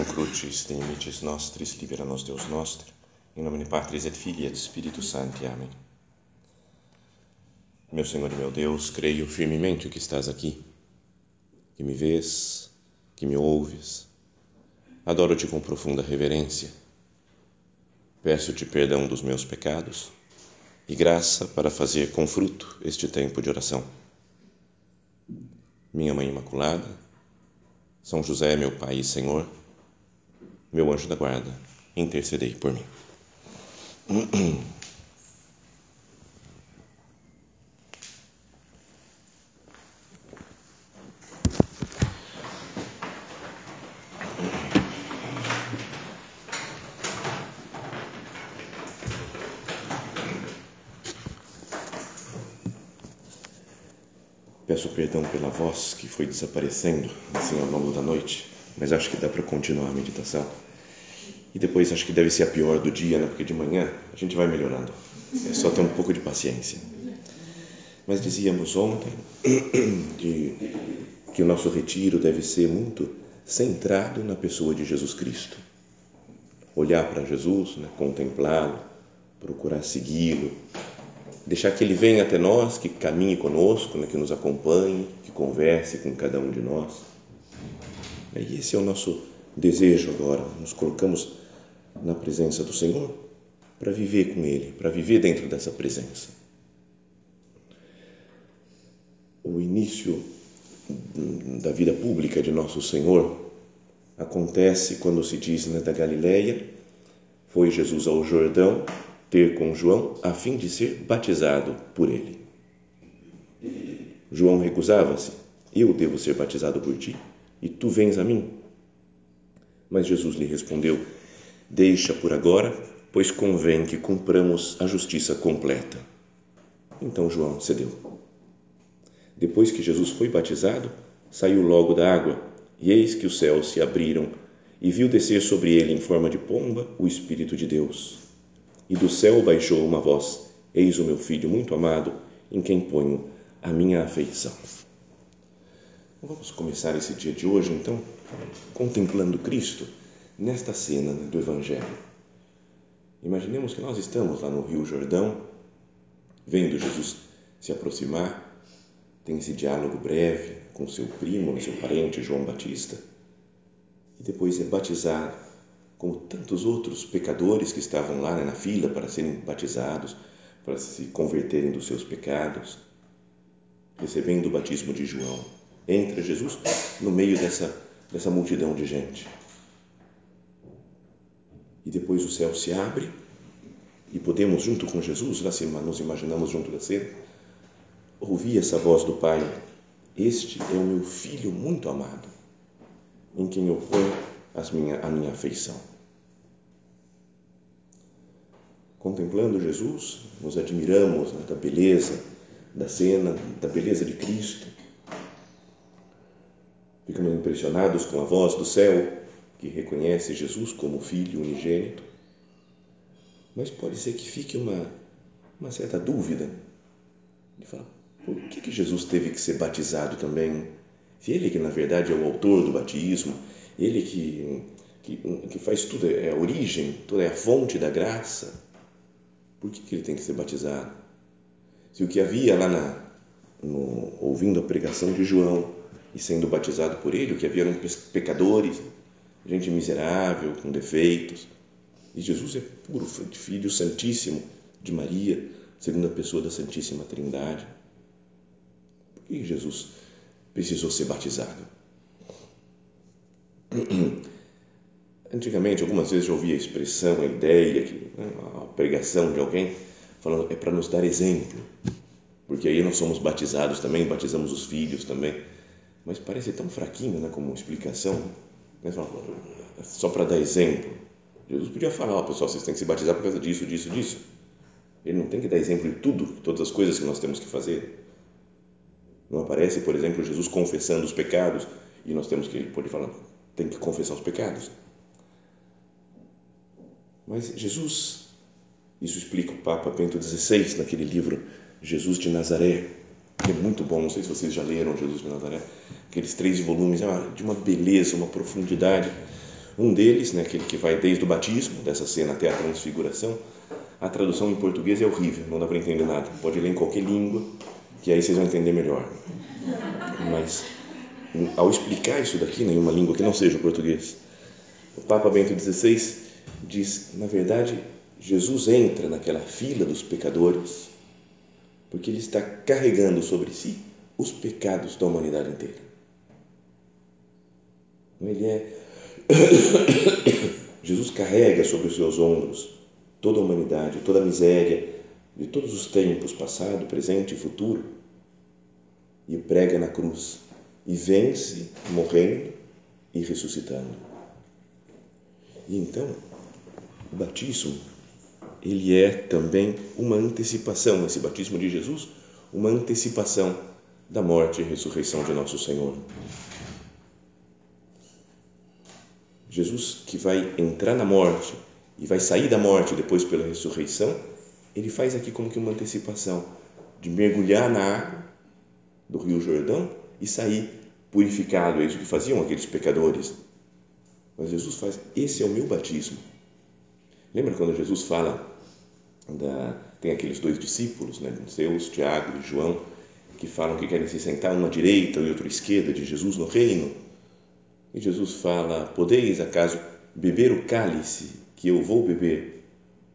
Deum crucis de limites nostris, libera nos Deus nostro, em nome de Patris et Filii et Spiritus Sancti. Amém. Meu Senhor e meu Deus, creio firmemente que estás aqui, que me vês, que me ouves. Adoro-te com profunda reverência. Peço-te perdão dos meus pecados e graça para fazer com fruto este tempo de oração. Minha Mãe Imaculada, São José, meu Pai e Senhor, meu anjo da guarda, intercedei por mim. Peço perdão pela voz que foi desaparecendo assim ao longo da noite, mas acho que dá para continuar a meditação. E depois acho que deve ser a pior do dia, né? Porque de manhã a gente vai melhorando. É só ter um pouco de paciência. Mas dizíamos ontem que, que o nosso retiro deve ser muito centrado na pessoa de Jesus Cristo. Olhar para Jesus, né? contemplá-lo, procurar segui-lo, deixar que ele venha até nós, que caminhe conosco, né, que nos acompanhe, que converse com cada um de nós. E esse é o nosso desejo agora. Nos colocamos na presença do Senhor para viver com Ele, para viver dentro dessa presença. O início da vida pública de nosso Senhor acontece quando se diz né, da Galileia, foi Jesus ao Jordão ter com João a fim de ser batizado por ele. João recusava-se: Eu devo ser batizado por ti e tu vens a mim? Mas Jesus lhe respondeu: Deixa por agora, pois convém que cumpramos a justiça completa. Então João cedeu. Depois que Jesus foi batizado, saiu logo da água, e eis que os céus se abriram, e viu descer sobre ele em forma de pomba o Espírito de Deus e do céu baixou uma voz: Eis o meu filho muito amado, em quem ponho a minha afeição. Vamos começar esse dia de hoje, então, contemplando Cristo nesta cena do Evangelho. Imaginemos que nós estamos lá no Rio Jordão, vendo Jesus se aproximar, tem esse diálogo breve com seu primo, seu parente João Batista, e depois é batizado como tantos outros pecadores que estavam lá né, na fila para serem batizados, para se converterem dos seus pecados, recebendo o batismo de João. Entra Jesus no meio dessa, dessa multidão de gente. E depois o céu se abre e podemos, junto com Jesus, lá nos imaginamos junto da cena, ouvir essa voz do Pai: Este é o meu filho muito amado, em quem eu ponho minha, a minha afeição. Contemplando Jesus, nos admiramos né, da beleza da cena, da beleza de Cristo. Ficamos impressionados com a voz do céu que reconhece Jesus como Filho unigênito. Mas pode ser que fique uma, uma certa dúvida de falar, por que, que Jesus teve que ser batizado também? Se ele que na verdade é o autor do batismo, ele que, que, que faz tudo, é a origem, toda é a fonte da graça, por que, que ele tem que ser batizado? Se o que havia lá na, no, ouvindo a pregação de João e sendo batizado por ele, o que havia eram pecadores, gente miserável, com defeitos, e Jesus é puro Filho Santíssimo de Maria, segunda pessoa da Santíssima Trindade. Por que Jesus precisou ser batizado? Antigamente, algumas vezes eu ouvia a expressão, a ideia, né, a pregação de alguém falando é para nos dar exemplo, porque aí nós somos batizados também, batizamos os filhos também, mas parece tão fraquinho, né, como explicação, né, só para dar exemplo. Jesus podia falar, ó, pessoal, vocês têm que se batizar por causa disso, disso, disso. Ele não tem que dar exemplo de tudo, todas as coisas que nós temos que fazer. Não aparece, por exemplo, Jesus confessando os pecados e nós temos que, ele pode falar, tem que confessar os pecados. Mas Jesus, isso explica o Papa Bento XVI naquele livro Jesus de Nazaré, é muito bom, não sei se vocês já leram Jesus de Nazaré, aqueles três volumes, é de uma beleza, uma profundidade, Um deles, né, aquele que vai desde o batismo, dessa cena até a transfiguração, a tradução em português é horrível, não dá para entender nada. Pode ler em qualquer língua, que aí vocês vão entender melhor. Mas ao explicar isso daqui né, em uma língua que não seja o português, o Papa Bento XVI diz, na verdade, Jesus entra naquela fila dos pecadores porque ele está carregando sobre si os pecados da humanidade inteira. Ele é Jesus carrega sobre os seus ombros toda a humanidade, toda a miséria de todos os tempos, passado, presente e futuro, e prega na cruz e vence morrendo e ressuscitando. E então, o batismo, ele é também uma antecipação, esse batismo de Jesus, uma antecipação da morte e ressurreição de nosso Senhor. Jesus que vai entrar na morte e vai sair da morte depois pela ressurreição, ele faz aqui como que uma antecipação de mergulhar na água do Rio Jordão e sair purificado, é isso que faziam aqueles pecadores. Mas Jesus faz, esse é o meu batismo. Lembra quando Jesus fala da, tem aqueles dois discípulos, né, Zeus, Tiago e João, que falam que querem se sentar uma à direita e outra à esquerda de Jesus no reino? E Jesus fala: Podeis acaso beber o cálice que eu vou beber,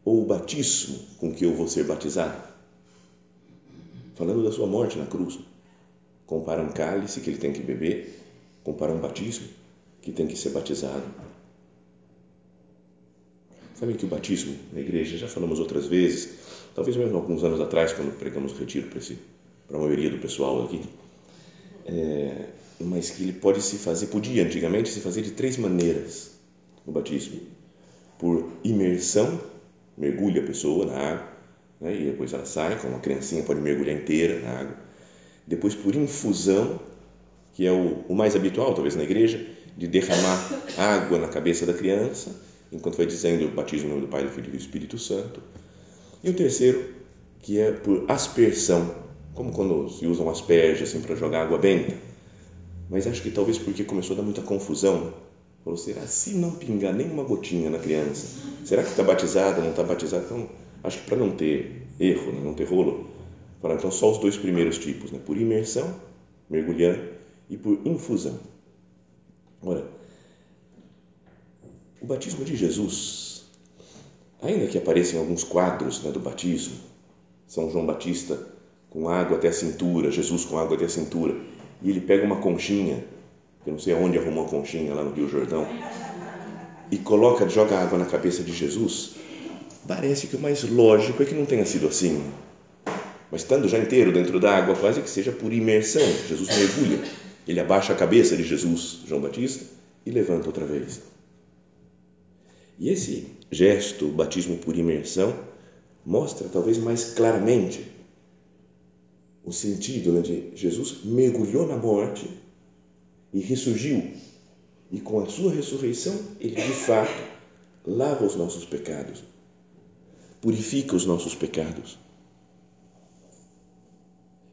ou o batismo com que eu vou ser batizado? Falando da sua morte na cruz. Compara um cálice que ele tem que beber, compara um batismo que tem que ser batizado. Sabem que o batismo na igreja, já falamos outras vezes, talvez mesmo alguns anos atrás, quando pregamos o retiro para, esse, para a maioria do pessoal aqui, é, mas que ele pode se fazer, podia antigamente se fazer de três maneiras o batismo: por imersão, mergulha a pessoa na água, né, e depois ela sai, como uma criancinha pode mergulhar inteira na água. Depois por infusão, que é o, o mais habitual, talvez na igreja, de derramar água na cabeça da criança, enquanto vai dizendo o batismo em nome do Pai, do Filho e do Espírito Santo. E o terceiro, que é por aspersão, como quando se usam asperges assim, para jogar água benta mas acho que talvez porque começou a dar muita confusão. Falou, será se não pingar nem uma gotinha na criança? Será que está batizada, não está batizada? Então, acho que para não ter erro, né, não ter rolo, falaram então só os dois primeiros tipos, né? por imersão, mergulhando, e por infusão. Ora, o batismo de Jesus, ainda que apareçam alguns quadros né, do batismo, São João Batista com água até a cintura, Jesus com água até a cintura, e ele pega uma conchinha, que eu não sei aonde arrumou a conchinha lá no Rio Jordão, e coloca, joga água na cabeça de Jesus, parece que o mais lógico é que não tenha sido assim. Mas estando já inteiro dentro da água, quase que seja por imersão, Jesus mergulha, ele abaixa a cabeça de Jesus, João Batista, e levanta outra vez. E esse gesto, batismo por imersão, mostra talvez mais claramente o sentido né, de Jesus mergulhou na morte e ressurgiu. E com a sua ressurreição, ele de fato lava os nossos pecados, purifica os nossos pecados.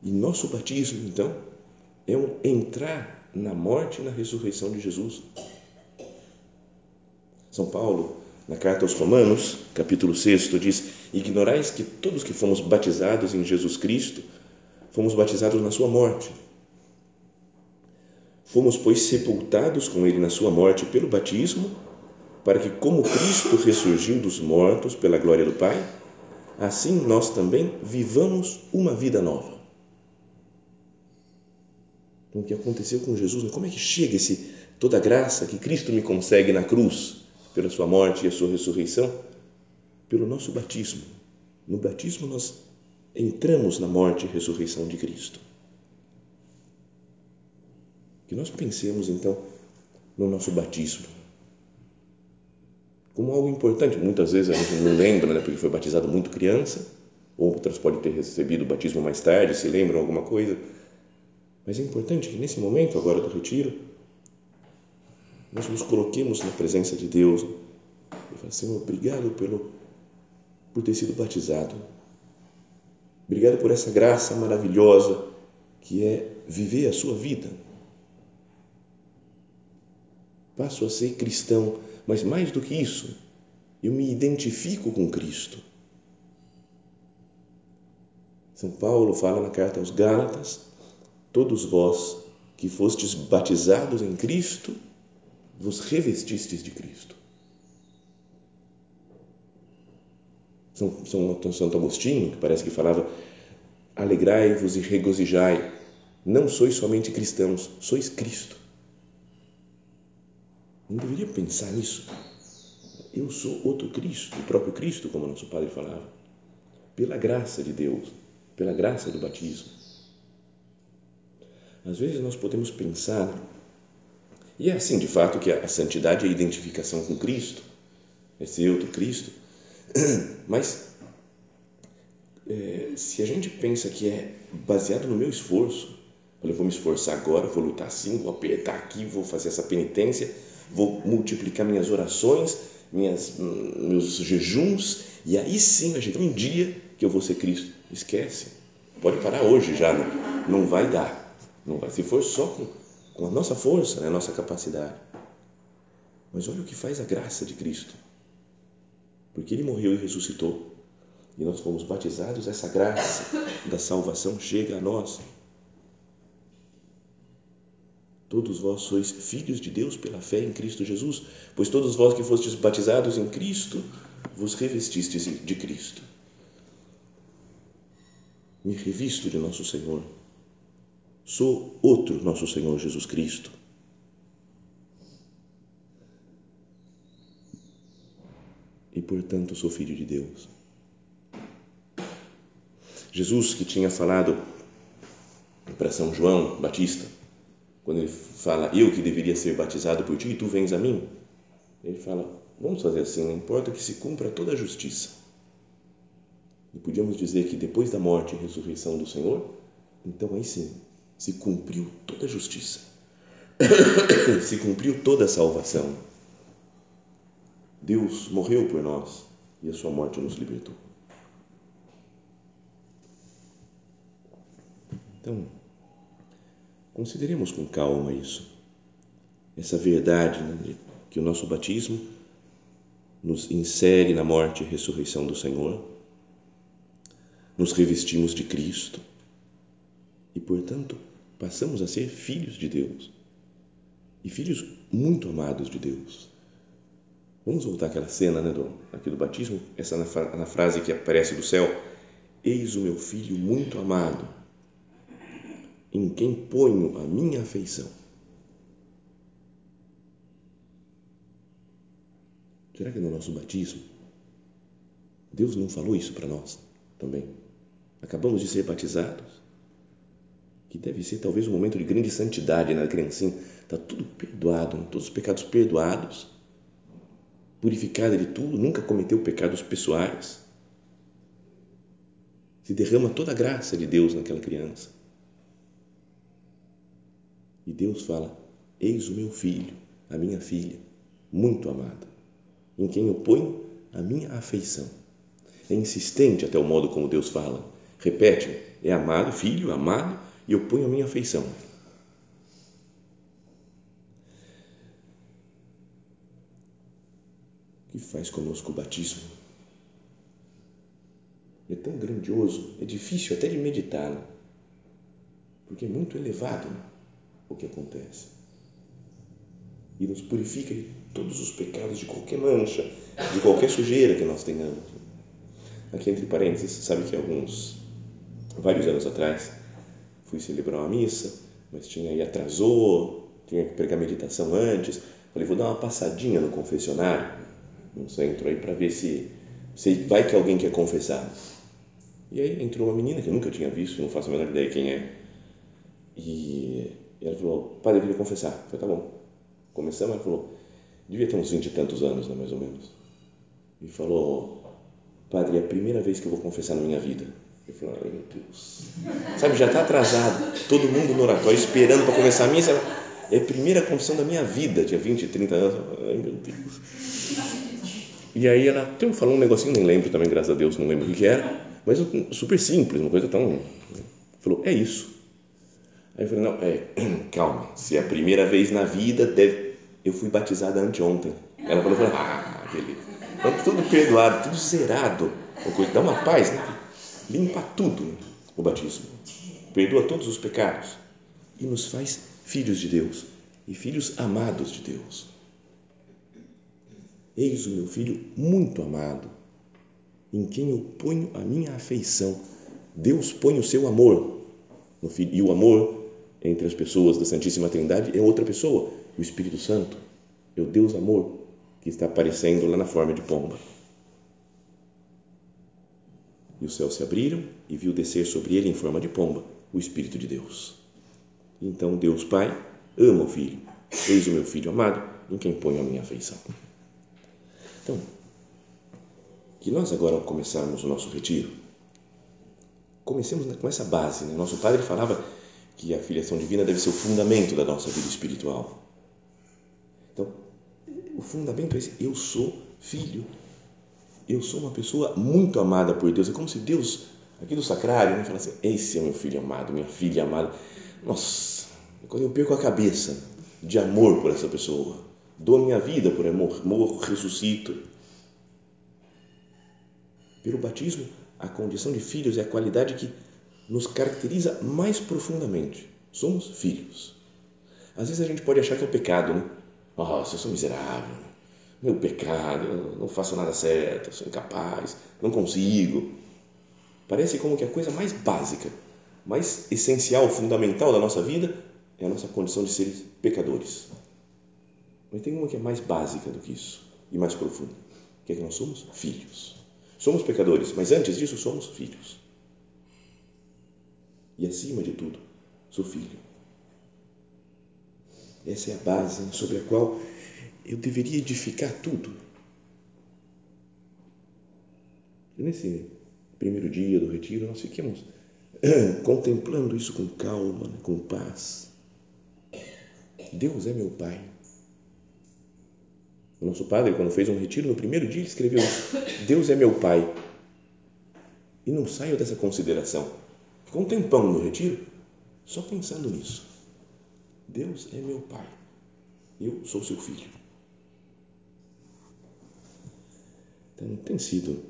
E nosso batismo, então, é um entrar na morte e na ressurreição de Jesus. São Paulo, na carta aos Romanos, capítulo 6, diz: Ignorais que todos que fomos batizados em Jesus Cristo fomos batizados na sua morte. Fomos, pois, sepultados com ele na sua morte pelo batismo, para que, como Cristo ressurgiu dos mortos pela glória do Pai, assim nós também vivamos uma vida nova. Então, o que aconteceu com Jesus, né? como é que chega esse, toda a graça que Cristo me consegue na cruz, pela sua morte e a sua ressurreição? Pelo nosso batismo. No batismo nós entramos na morte e ressurreição de Cristo. Que nós pensemos então no nosso batismo como algo importante. Muitas vezes a gente não lembra, né, porque foi batizado muito criança, outras podem ter recebido o batismo mais tarde, se lembram alguma coisa. Mas é importante que nesse momento agora do retiro nós nos coloquemos na presença de Deus e falamos, Senhor, obrigado pelo por ter sido batizado Obrigado por essa graça maravilhosa que é viver a sua vida. passo a ser cristão, mas mais do que isso, eu me identifico com Cristo. São Paulo fala na carta aos Gálatas: Todos vós que fostes batizados em Cristo, vos revestistes de Cristo. São, São Santo Agostinho, que parece que falava: Alegrai-vos e regozijai, não sois somente cristãos, sois Cristo. Não deveria pensar nisso? Eu sou outro Cristo, o próprio Cristo, como nosso Padre falava, pela graça de Deus, pela graça do batismo. Às vezes nós podemos pensar, e é assim de fato que a santidade é a identificação com Cristo, ser outro Cristo, mas é, se a gente pensa que é baseado no meu esforço, eu vou me esforçar agora, vou lutar assim, vou apertar aqui, vou fazer essa penitência, vou multiplicar minhas orações, minhas, meus jejuns, e aí sim vai chegar um dia que eu vou ser Cristo. Esquece. Pode parar hoje já, não, não vai dar. Não vai. Se for só com, com a nossa força, né, a nossa capacidade. Mas olha o que faz a graça de Cristo. Porque Ele morreu e ressuscitou. E nós fomos batizados, essa graça da salvação chega a nós. Todos vós sois filhos de Deus pela fé em Cristo Jesus, pois todos vós que fostes batizados em Cristo, vos revestistes de Cristo. Me revisto de nosso Senhor. Sou outro nosso Senhor Jesus Cristo. E, portanto, sou filho de Deus. Jesus, que tinha falado para São João Batista, quando ele fala, eu que deveria ser batizado por ti e tu vens a mim, ele fala, vamos fazer assim, não importa que se cumpra toda a justiça. E podíamos dizer que depois da morte e ressurreição do Senhor, então aí sim, se cumpriu toda a justiça, se cumpriu toda a salvação. Deus morreu por nós e a sua morte nos libertou. Então, Consideremos com calma isso, essa verdade né, que o nosso batismo nos insere na morte e ressurreição do Senhor, nos revestimos de Cristo e, portanto, passamos a ser filhos de Deus e filhos muito amados de Deus. Vamos voltar àquela cena né, do, aqui do batismo, essa na, na frase que aparece do céu: Eis o meu filho muito amado em quem ponho a minha afeição. Será que no nosso batismo Deus não falou isso para nós também? Acabamos de ser batizados, que deve ser talvez um momento de grande santidade na criancinha, está tudo perdoado, todos os pecados perdoados, purificada de tudo, nunca cometeu pecados pessoais. Se derrama toda a graça de Deus naquela criança e Deus fala: Eis o meu filho, a minha filha, muito amada, em quem eu ponho a minha afeição. É insistente até o modo como Deus fala. Repete: é amado, filho, amado, e eu ponho a minha afeição. Que faz conosco o batismo? É tão grandioso, é difícil até de meditar, porque é muito elevado o que acontece. E nos purifica de todos os pecados, de qualquer mancha, de qualquer sujeira que nós tenhamos. Aqui entre parênteses, sabe que alguns, vários anos atrás, fui celebrar uma missa, mas tinha aí atrasou, tinha que pregar meditação antes. Falei, vou dar uma passadinha no confessionário, no centro aí, para ver se, se vai que alguém quer confessar. E aí entrou uma menina que eu nunca tinha visto, não faço a menor ideia quem é. E ela falou, padre, eu queria confessar. Eu falei, tá bom. Começamos, ela falou, devia ter uns vinte e tantos anos, né, mais ou menos. E falou, padre, é a primeira vez que eu vou confessar na minha vida. Eu falei, ai meu Deus. Sabe, já está atrasado. Todo mundo no oratório esperando para começar a missa. É a primeira confissão da minha vida. Tinha 20, 30 anos. Ai meu Deus. E aí ela até falou um negocinho, nem lembro também, graças a Deus, não lembro o que era. Mas super simples, uma coisa tão. Falou, é isso. Aí eu falei, não, é, calma, se é a primeira vez na vida, deve, eu fui batizada anteontem. Ela falou, ah, beleza. Então, tudo perdoado, tudo zerado. Dá uma paz, né? Limpa tudo o batismo. Perdoa todos os pecados e nos faz filhos de Deus e filhos amados de Deus. Eis o meu filho muito amado, em quem eu ponho a minha afeição. Deus põe o seu amor no filho, e o amor entre as pessoas da Santíssima Trindade é outra pessoa, o Espírito Santo, é o Deus amor que está aparecendo lá na forma de pomba. E os céus se abriram e viu descer sobre ele em forma de pomba o Espírito de Deus. Então Deus Pai ama o Filho. Eis o meu Filho amado, em quem ponho a minha afeição. Então, que nós agora, começarmos o nosso retiro, comecemos com essa base. Né? Nosso Padre falava que a filiação divina deve ser o fundamento da nossa vida espiritual. Então, o fundamento é esse: eu sou filho. Eu sou uma pessoa muito amada por Deus. É como se Deus, aqui do sacrário, né, falasse: Esse é meu filho amado, minha filha amada. Nossa, quando eu perco a cabeça de amor por essa pessoa, dou minha vida por amor, morro, ressuscito. Pelo batismo, a condição de filhos é a qualidade que nos caracteriza mais profundamente. Somos filhos. Às vezes a gente pode achar que é o pecado, né? Nossa, eu sou miserável, meu pecado, não faço nada certo, sou incapaz, não consigo. Parece como que a coisa mais básica, mais essencial, fundamental da nossa vida é a nossa condição de seres pecadores. Mas tem uma que é mais básica do que isso e mais profunda, que é que nós somos filhos. Somos pecadores, mas antes disso somos filhos. E acima de tudo, sou filho. Essa é a base sobre a qual eu deveria edificar tudo. Nesse primeiro dia do retiro, nós fiquemos contemplando isso com calma, né, com paz. Deus é meu Pai. O nosso padre, quando fez um retiro, no primeiro dia, ele escreveu Deus é meu Pai. E não saio dessa consideração. Ficou um tempão no retiro só pensando nisso. Deus é meu Pai. Eu sou seu filho. Então, tem sido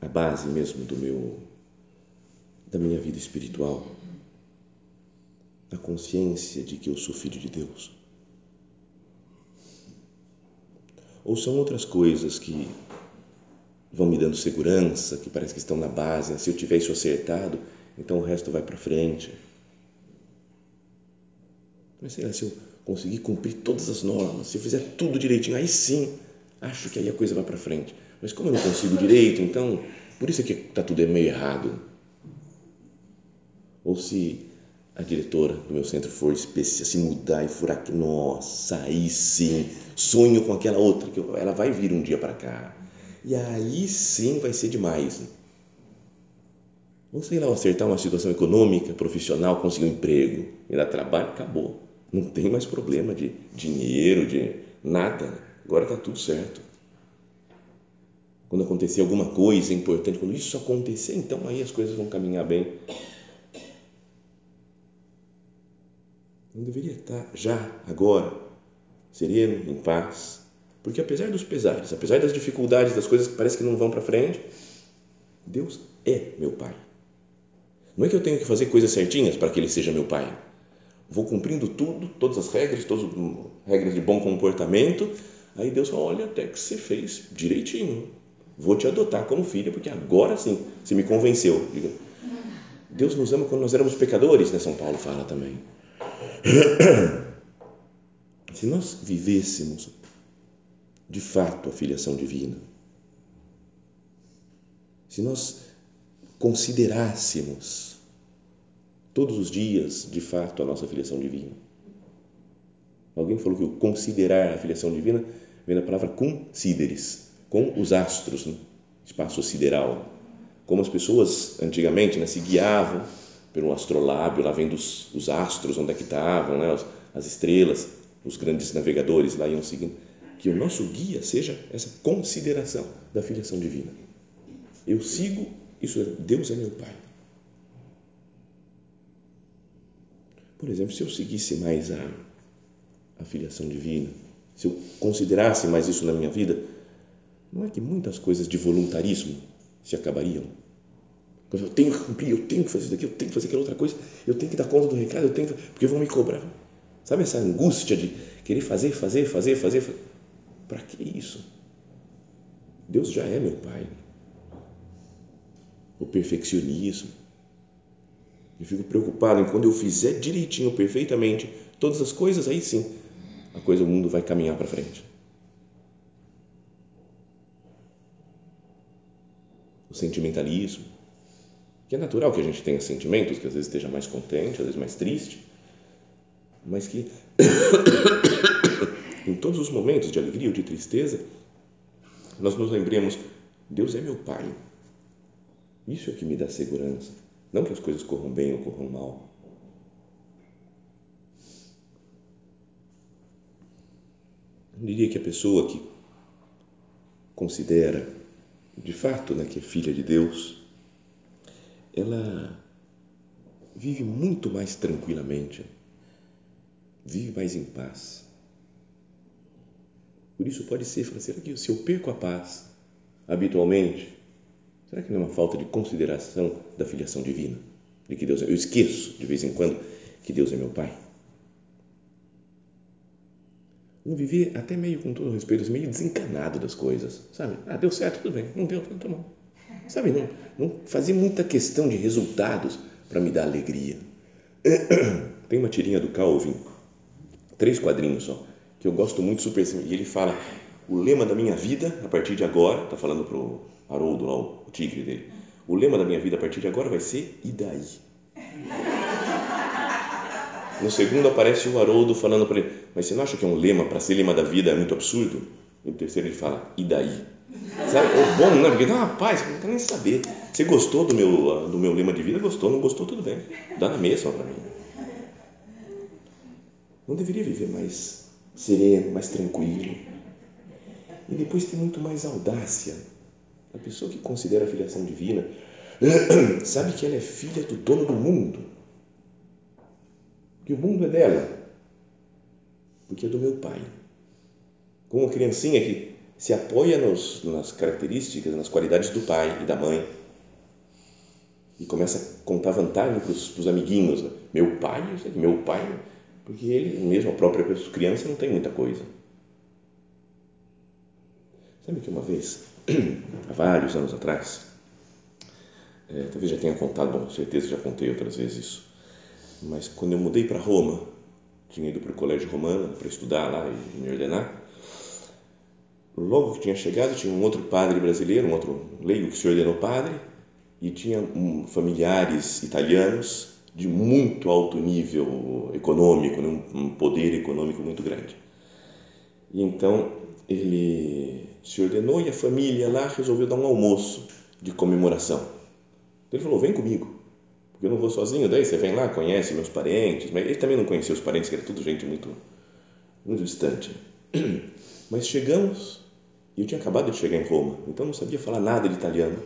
a base mesmo do meu da minha vida espiritual a consciência de que eu sou filho de Deus. Ou são outras coisas que vão me dando segurança, que parece que estão na base. Se eu tiver isso acertado, então o resto vai para frente. Mas sei lá, se eu conseguir cumprir todas as normas, se eu fizer tudo direitinho, aí sim, acho que aí a coisa vai para frente. Mas como eu não consigo direito, então, por isso é que está tudo meio errado. Ou se a diretora do meu centro for especial, se mudar e furar aqui, nossa, aí sim, sonho com aquela outra, que ela vai vir um dia para cá. E aí sim vai ser demais. Ou sei lá, acertar uma situação econômica, profissional, conseguir um emprego, me dar trabalho, acabou. Não tem mais problema de dinheiro, de nada. Agora está tudo certo. Quando acontecer alguma coisa importante, quando isso acontecer, então aí as coisas vão caminhar bem. Não deveria estar já, agora, sereno, em paz, porque apesar dos pesares, apesar das dificuldades, das coisas que parece que não vão para frente, Deus é meu Pai. Não é que eu tenho que fazer coisas certinhas para que Ele seja meu Pai. Vou cumprindo tudo, todas as regras, todas as regras de bom comportamento. Aí Deus fala: Olha, até que você fez direitinho. Vou te adotar como filha, porque agora sim você me convenceu. Deus nos ama quando nós éramos pecadores, né? São Paulo fala também. Se nós vivêssemos de fato a filiação divina, se nós considerássemos todos os dias de fato a nossa filiação divina. Alguém falou que o considerar a filiação divina vem da palavra consideres, com os astros, né? espaço sideral. Como as pessoas antigamente né, se guiavam pelo astrolábio, lá vendo os, os astros, onde é que estavam, né, as, as estrelas, os grandes navegadores lá iam seguindo que o nosso guia seja essa consideração da filiação divina. Eu sigo, isso é, Deus é meu Pai. Por exemplo, se eu seguisse mais a, a filiação divina, se eu considerasse mais isso na minha vida, não é que muitas coisas de voluntarismo se acabariam? Eu tenho que cumprir, eu tenho que fazer isso daqui, eu tenho que fazer aquela outra coisa, eu tenho que dar conta do recado, eu tenho que, porque vão me cobrar. Sabe essa angústia de querer fazer, fazer, fazer, fazer? fazer? Para que isso? Deus já é meu Pai. O perfeccionismo. Eu fico preocupado em quando eu fizer direitinho, perfeitamente, todas as coisas, aí sim, a coisa, o mundo vai caminhar para frente. O sentimentalismo, que é natural que a gente tenha sentimentos, que às vezes esteja mais contente, às vezes mais triste, mas que em todos os momentos de alegria ou de tristeza, nós nos lembremos: Deus é meu Pai. Isso é o que me dá segurança. Não que as coisas corram bem ou corram mal. Eu diria que a pessoa que considera de fato né, que é filha de Deus, ela vive muito mais tranquilamente, vive mais em paz. Por isso pode ser, será que se eu perco a paz habitualmente, será que não é uma falta de consideração da filiação divina? De que Deus é, eu esqueço de vez em quando que Deus é meu Pai. Um viver até meio, com todo respeito, meio desencanado das coisas, sabe? Ah, deu certo, tudo bem. Não deu, tá bom. Sabe, não, não fazer muita questão de resultados para me dar alegria. Tem uma tirinha do Calvin, três quadrinhos só, que eu gosto muito, super e ele fala o lema da minha vida a partir de agora, está falando para o Haroldo, lá, o tigre dele, o lema da minha vida a partir de agora vai ser e daí? No segundo aparece o Haroldo falando para ele, mas você não acha que é um lema, para ser lema da vida é muito absurdo? E no terceiro ele fala, e daí? Sabe? É bom, né? Porque dá uma paz, não quero nem saber. Você gostou do meu, do meu lema de vida? Gostou, não gostou, tudo bem. Dá na mesma para mim. Não deveria viver mais sereno, mais tranquilo. E depois tem muito mais audácia. A pessoa que considera a filiação divina sabe que ela é filha do dono do mundo. Que o mundo é dela. Porque é do meu pai. Como uma criancinha que se apoia nos, nas características, nas qualidades do pai e da mãe. E começa a contar vantagem para os amiguinhos. Né? Meu pai, meu pai porque ele, mesmo a própria criança, não tem muita coisa. Sabe que uma vez, há vários anos atrás, é, talvez já tenha contado, bom, certeza já contei outras vezes isso, mas quando eu mudei para Roma, tinha ido para o colégio romano para estudar lá e me ordenar, logo que tinha chegado, tinha um outro padre brasileiro, um outro leigo que se ordenou padre, e tinha um, familiares italianos de muito alto nível econômico, né? um poder econômico muito grande. E então ele se ordenou e a família lá resolveu dar um almoço de comemoração. Ele falou: vem comigo, eu não vou sozinho. Daí você vem lá, conhece meus parentes, mas ele também não conhecia os parentes, que era tudo gente muito, muito distante. Mas chegamos e eu tinha acabado de chegar em Roma, então não sabia falar nada de italiano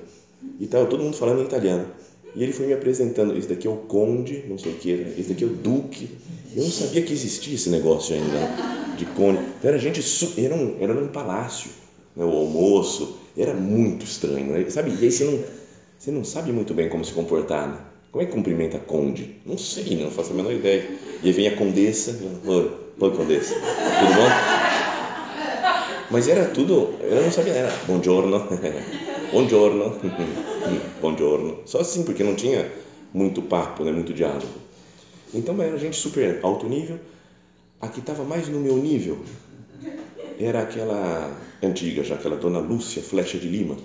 e estava todo mundo falando em italiano. E ele foi me apresentando, esse daqui é o conde, não sei o que, esse daqui é o duque. Eu não sabia que existia esse negócio ainda, de conde. Então, era gente, era, um, era num palácio, né? o almoço, era muito estranho, né? sabe? E aí você não, você não sabe muito bem como se comportar, né? Como é que cumprimenta conde? Não sei, não faço a menor ideia. E aí vem a condessa, oi, oi condessa, tudo bom? Mas era tudo, eu não sabia, era buongiorno, buongiorno, buongiorno. Só assim, porque não tinha muito papo, né, muito diálogo. Então era gente super alto nível. A que estava mais no meu nível era aquela antiga, já aquela dona Lúcia Flecha de Lima,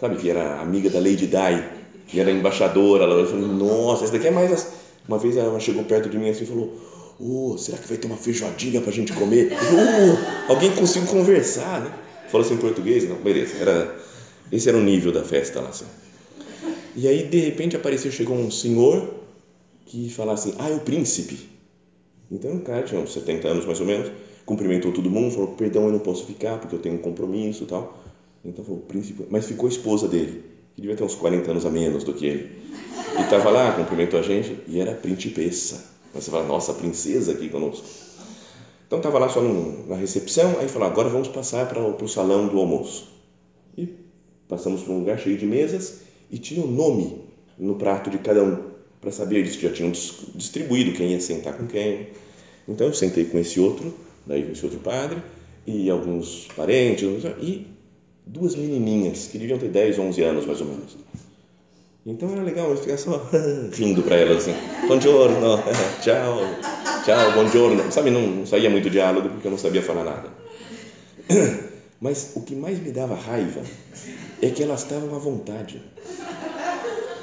sabe, que era amiga da Lady Di, que era embaixadora. Ela falou, nossa, essa daqui é mais. Uma vez ela chegou perto de mim assim e falou: Oh, será que vai ter uma feijoadinha para a gente comer? oh, alguém conseguiu conversar, né? Falou assim em português? Não, beleza. Era, esse era o nível da festa lá. Assim. E aí, de repente, apareceu, chegou um senhor que falava assim, ah, é o príncipe. Então, o cara tinha uns 70 anos, mais ou menos, cumprimentou todo mundo, falou, perdão, eu não posso ficar porque eu tenho um compromisso e tal. Então, falou, príncipe, mas ficou a esposa dele, que devia ter uns 40 anos a menos do que ele. E estava lá, cumprimentou a gente, e era principessa. Você fala, nossa, princesa aqui conosco. Então estava lá só na recepção, aí falou: agora vamos passar para o, para salão do almoço. E passamos por um lugar cheio de mesas e tinha o um nome no prato de cada um, para saber, eles já tinham distribuído quem ia sentar com quem. Então eu sentei com esse outro, daí com esse outro padre, e alguns parentes, e duas menininhas que deviam ter 10, 11 anos mais ou menos. Então era legal eu ficar só rindo para elas assim, buongiorno, tchau, tchau, buongiorno. Sabe, não saía muito diálogo porque eu não sabia falar nada. Mas o que mais me dava raiva é que elas estavam à vontade.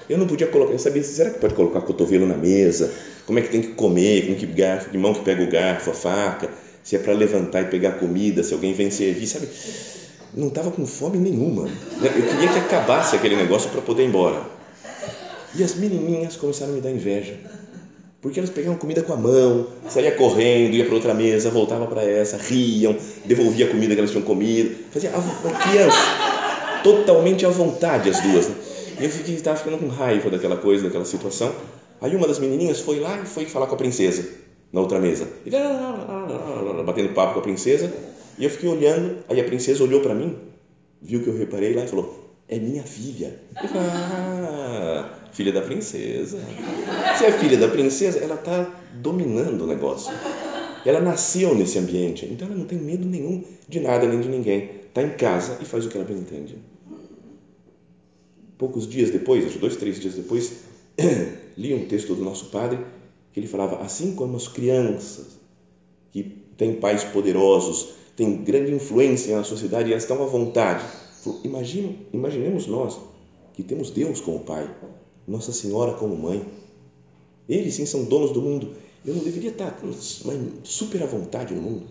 Eu não podia colocar, eu sabia, será que pode colocar cotovelo na mesa? Como é que tem que comer? Com que garfo, que mão que pega o garfo, a faca? Se é para levantar e pegar comida, se alguém vem servir, sabe? Não estava com fome nenhuma. Eu queria que acabasse aquele negócio para poder ir embora. E as menininhas começaram a me dar inveja. Porque elas pegavam comida com a mão, saía correndo, ia para outra mesa, voltava para essa, riam, devolvia a comida que elas tinham comido. Fazia criança totalmente à vontade as duas. Né? E eu fiquei, estava ficando com raiva daquela coisa, daquela situação. Aí uma das menininhas foi lá e foi falar com a princesa na outra mesa. E batendo papo com a princesa. E eu fiquei olhando. Aí a princesa olhou para mim, viu que eu reparei lá e falou: É minha filha. Ah, filha da princesa. Se é filha da princesa, ela está dominando o negócio. Ela nasceu nesse ambiente, então ela não tem medo nenhum de nada nem de ninguém. Está em casa e faz o que ela bem entende poucos dias depois, acho dois, três dias depois, li um texto do nosso padre que ele falava assim como as crianças que têm pais poderosos, têm grande influência na sociedade e elas estão à vontade. Imagine, imaginemos nós que temos Deus como pai, Nossa Senhora como mãe. Eles sim são donos do mundo. Eu não deveria estar super à vontade no mundo?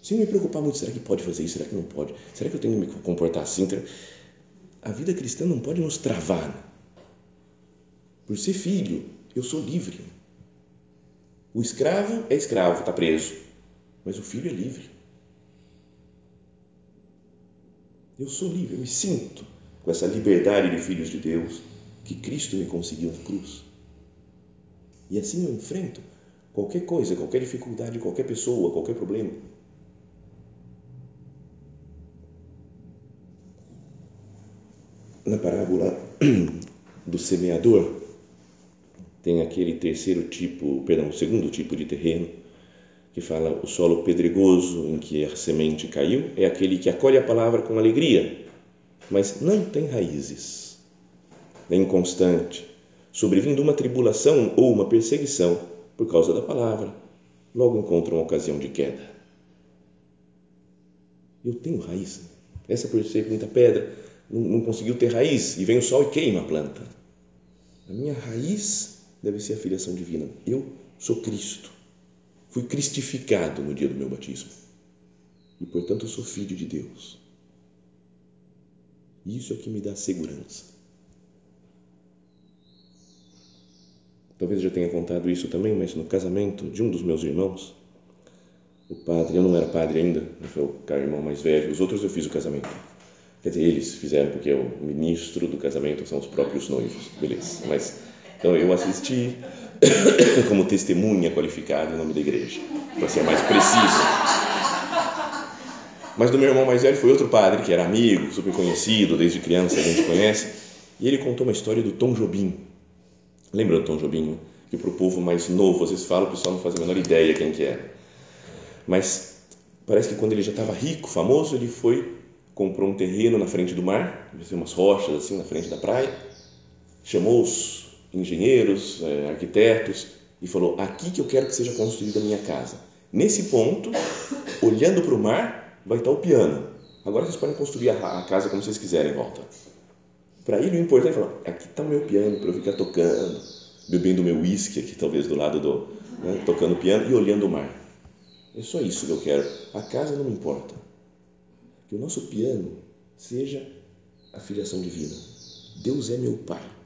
Sem me preocupar muito, será que pode fazer isso? Será que não pode? Será que eu tenho que me comportar assim? A vida cristã não pode nos travar. Por ser filho, eu sou livre. O escravo é escravo, está preso, mas o filho é livre. Eu sou livre, eu me sinto com essa liberdade de filhos de Deus que Cristo me conseguiu na cruz. E assim eu enfrento qualquer coisa, qualquer dificuldade, qualquer pessoa, qualquer problema. na parábola do semeador, tem aquele terceiro tipo, perdão, o segundo tipo de terreno, que fala o solo pedregoso em que a semente caiu, é aquele que acolhe a palavra com alegria, mas não tem raízes, é inconstante, sobrevindo uma tribulação ou uma perseguição por causa da palavra, logo encontra uma ocasião de queda. Eu tenho raiz, essa por ser muita pedra, não, não conseguiu ter raiz e vem o sol e queima a planta. A minha raiz deve ser a filiação divina. Eu sou Cristo. Fui cristificado no dia do meu batismo. E, portanto, sou filho de Deus. Isso é que me dá segurança. Talvez eu já tenha contado isso também, mas no casamento de um dos meus irmãos, o padre, eu não era padre ainda, foi o irmão mais velho, os outros eu fiz o casamento Quer dizer, eles fizeram porque o ministro do casamento são os próprios noivos, beleza. Mas então eu assisti como testemunha qualificada em nome da igreja, para ser mais preciso. Mas do meu irmão mais velho foi outro padre que era amigo, super conhecido, desde criança a gente conhece, e ele contou uma história do Tom Jobim. Lembra do Tom Jobim? Que para o povo mais novo, às vezes o pessoal não faz a menor ideia quem que era. Mas parece que quando ele já estava rico, famoso, ele foi comprou um terreno na frente do mar, umas rochas assim na frente da praia, chamou os engenheiros, é, arquitetos e falou: aqui que eu quero que seja construída a minha casa. Nesse ponto, olhando para o mar, vai estar o piano. Agora vocês podem construir a, a casa como vocês quiserem em volta. Para ele o importante é falar: aqui está o meu piano para eu ficar tocando, bebendo meu uísque aqui talvez do lado do né, tocando piano e olhando o mar. É só isso que eu quero. A casa não me importa que o nosso piano seja a filiação divina. Deus é meu Pai.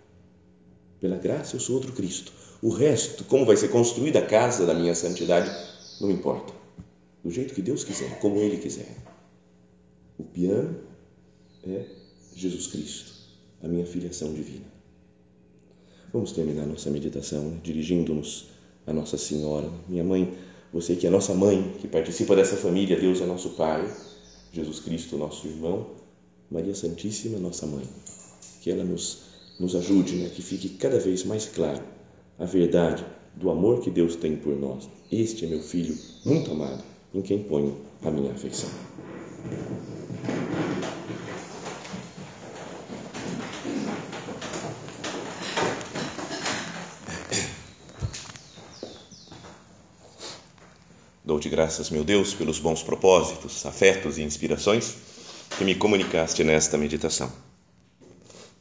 Pela graça eu sou outro Cristo. O resto, como vai ser construída a casa da minha santidade, não importa. Do jeito que Deus quiser, como Ele quiser. O piano é Jesus Cristo, a minha filiação divina. Vamos terminar nossa meditação né? dirigindo-nos a Nossa Senhora. Minha mãe Você que é nossa mãe, que participa dessa família, Deus é nosso Pai, Jesus Cristo, nosso irmão, Maria Santíssima, nossa mãe. Que ela nos, nos ajude, né? que fique cada vez mais claro a verdade do amor que Deus tem por nós. Este é meu filho muito amado, em quem ponho a minha afeição. Dou-te graças, meu Deus, pelos bons propósitos, afetos e inspirações que me comunicaste nesta meditação.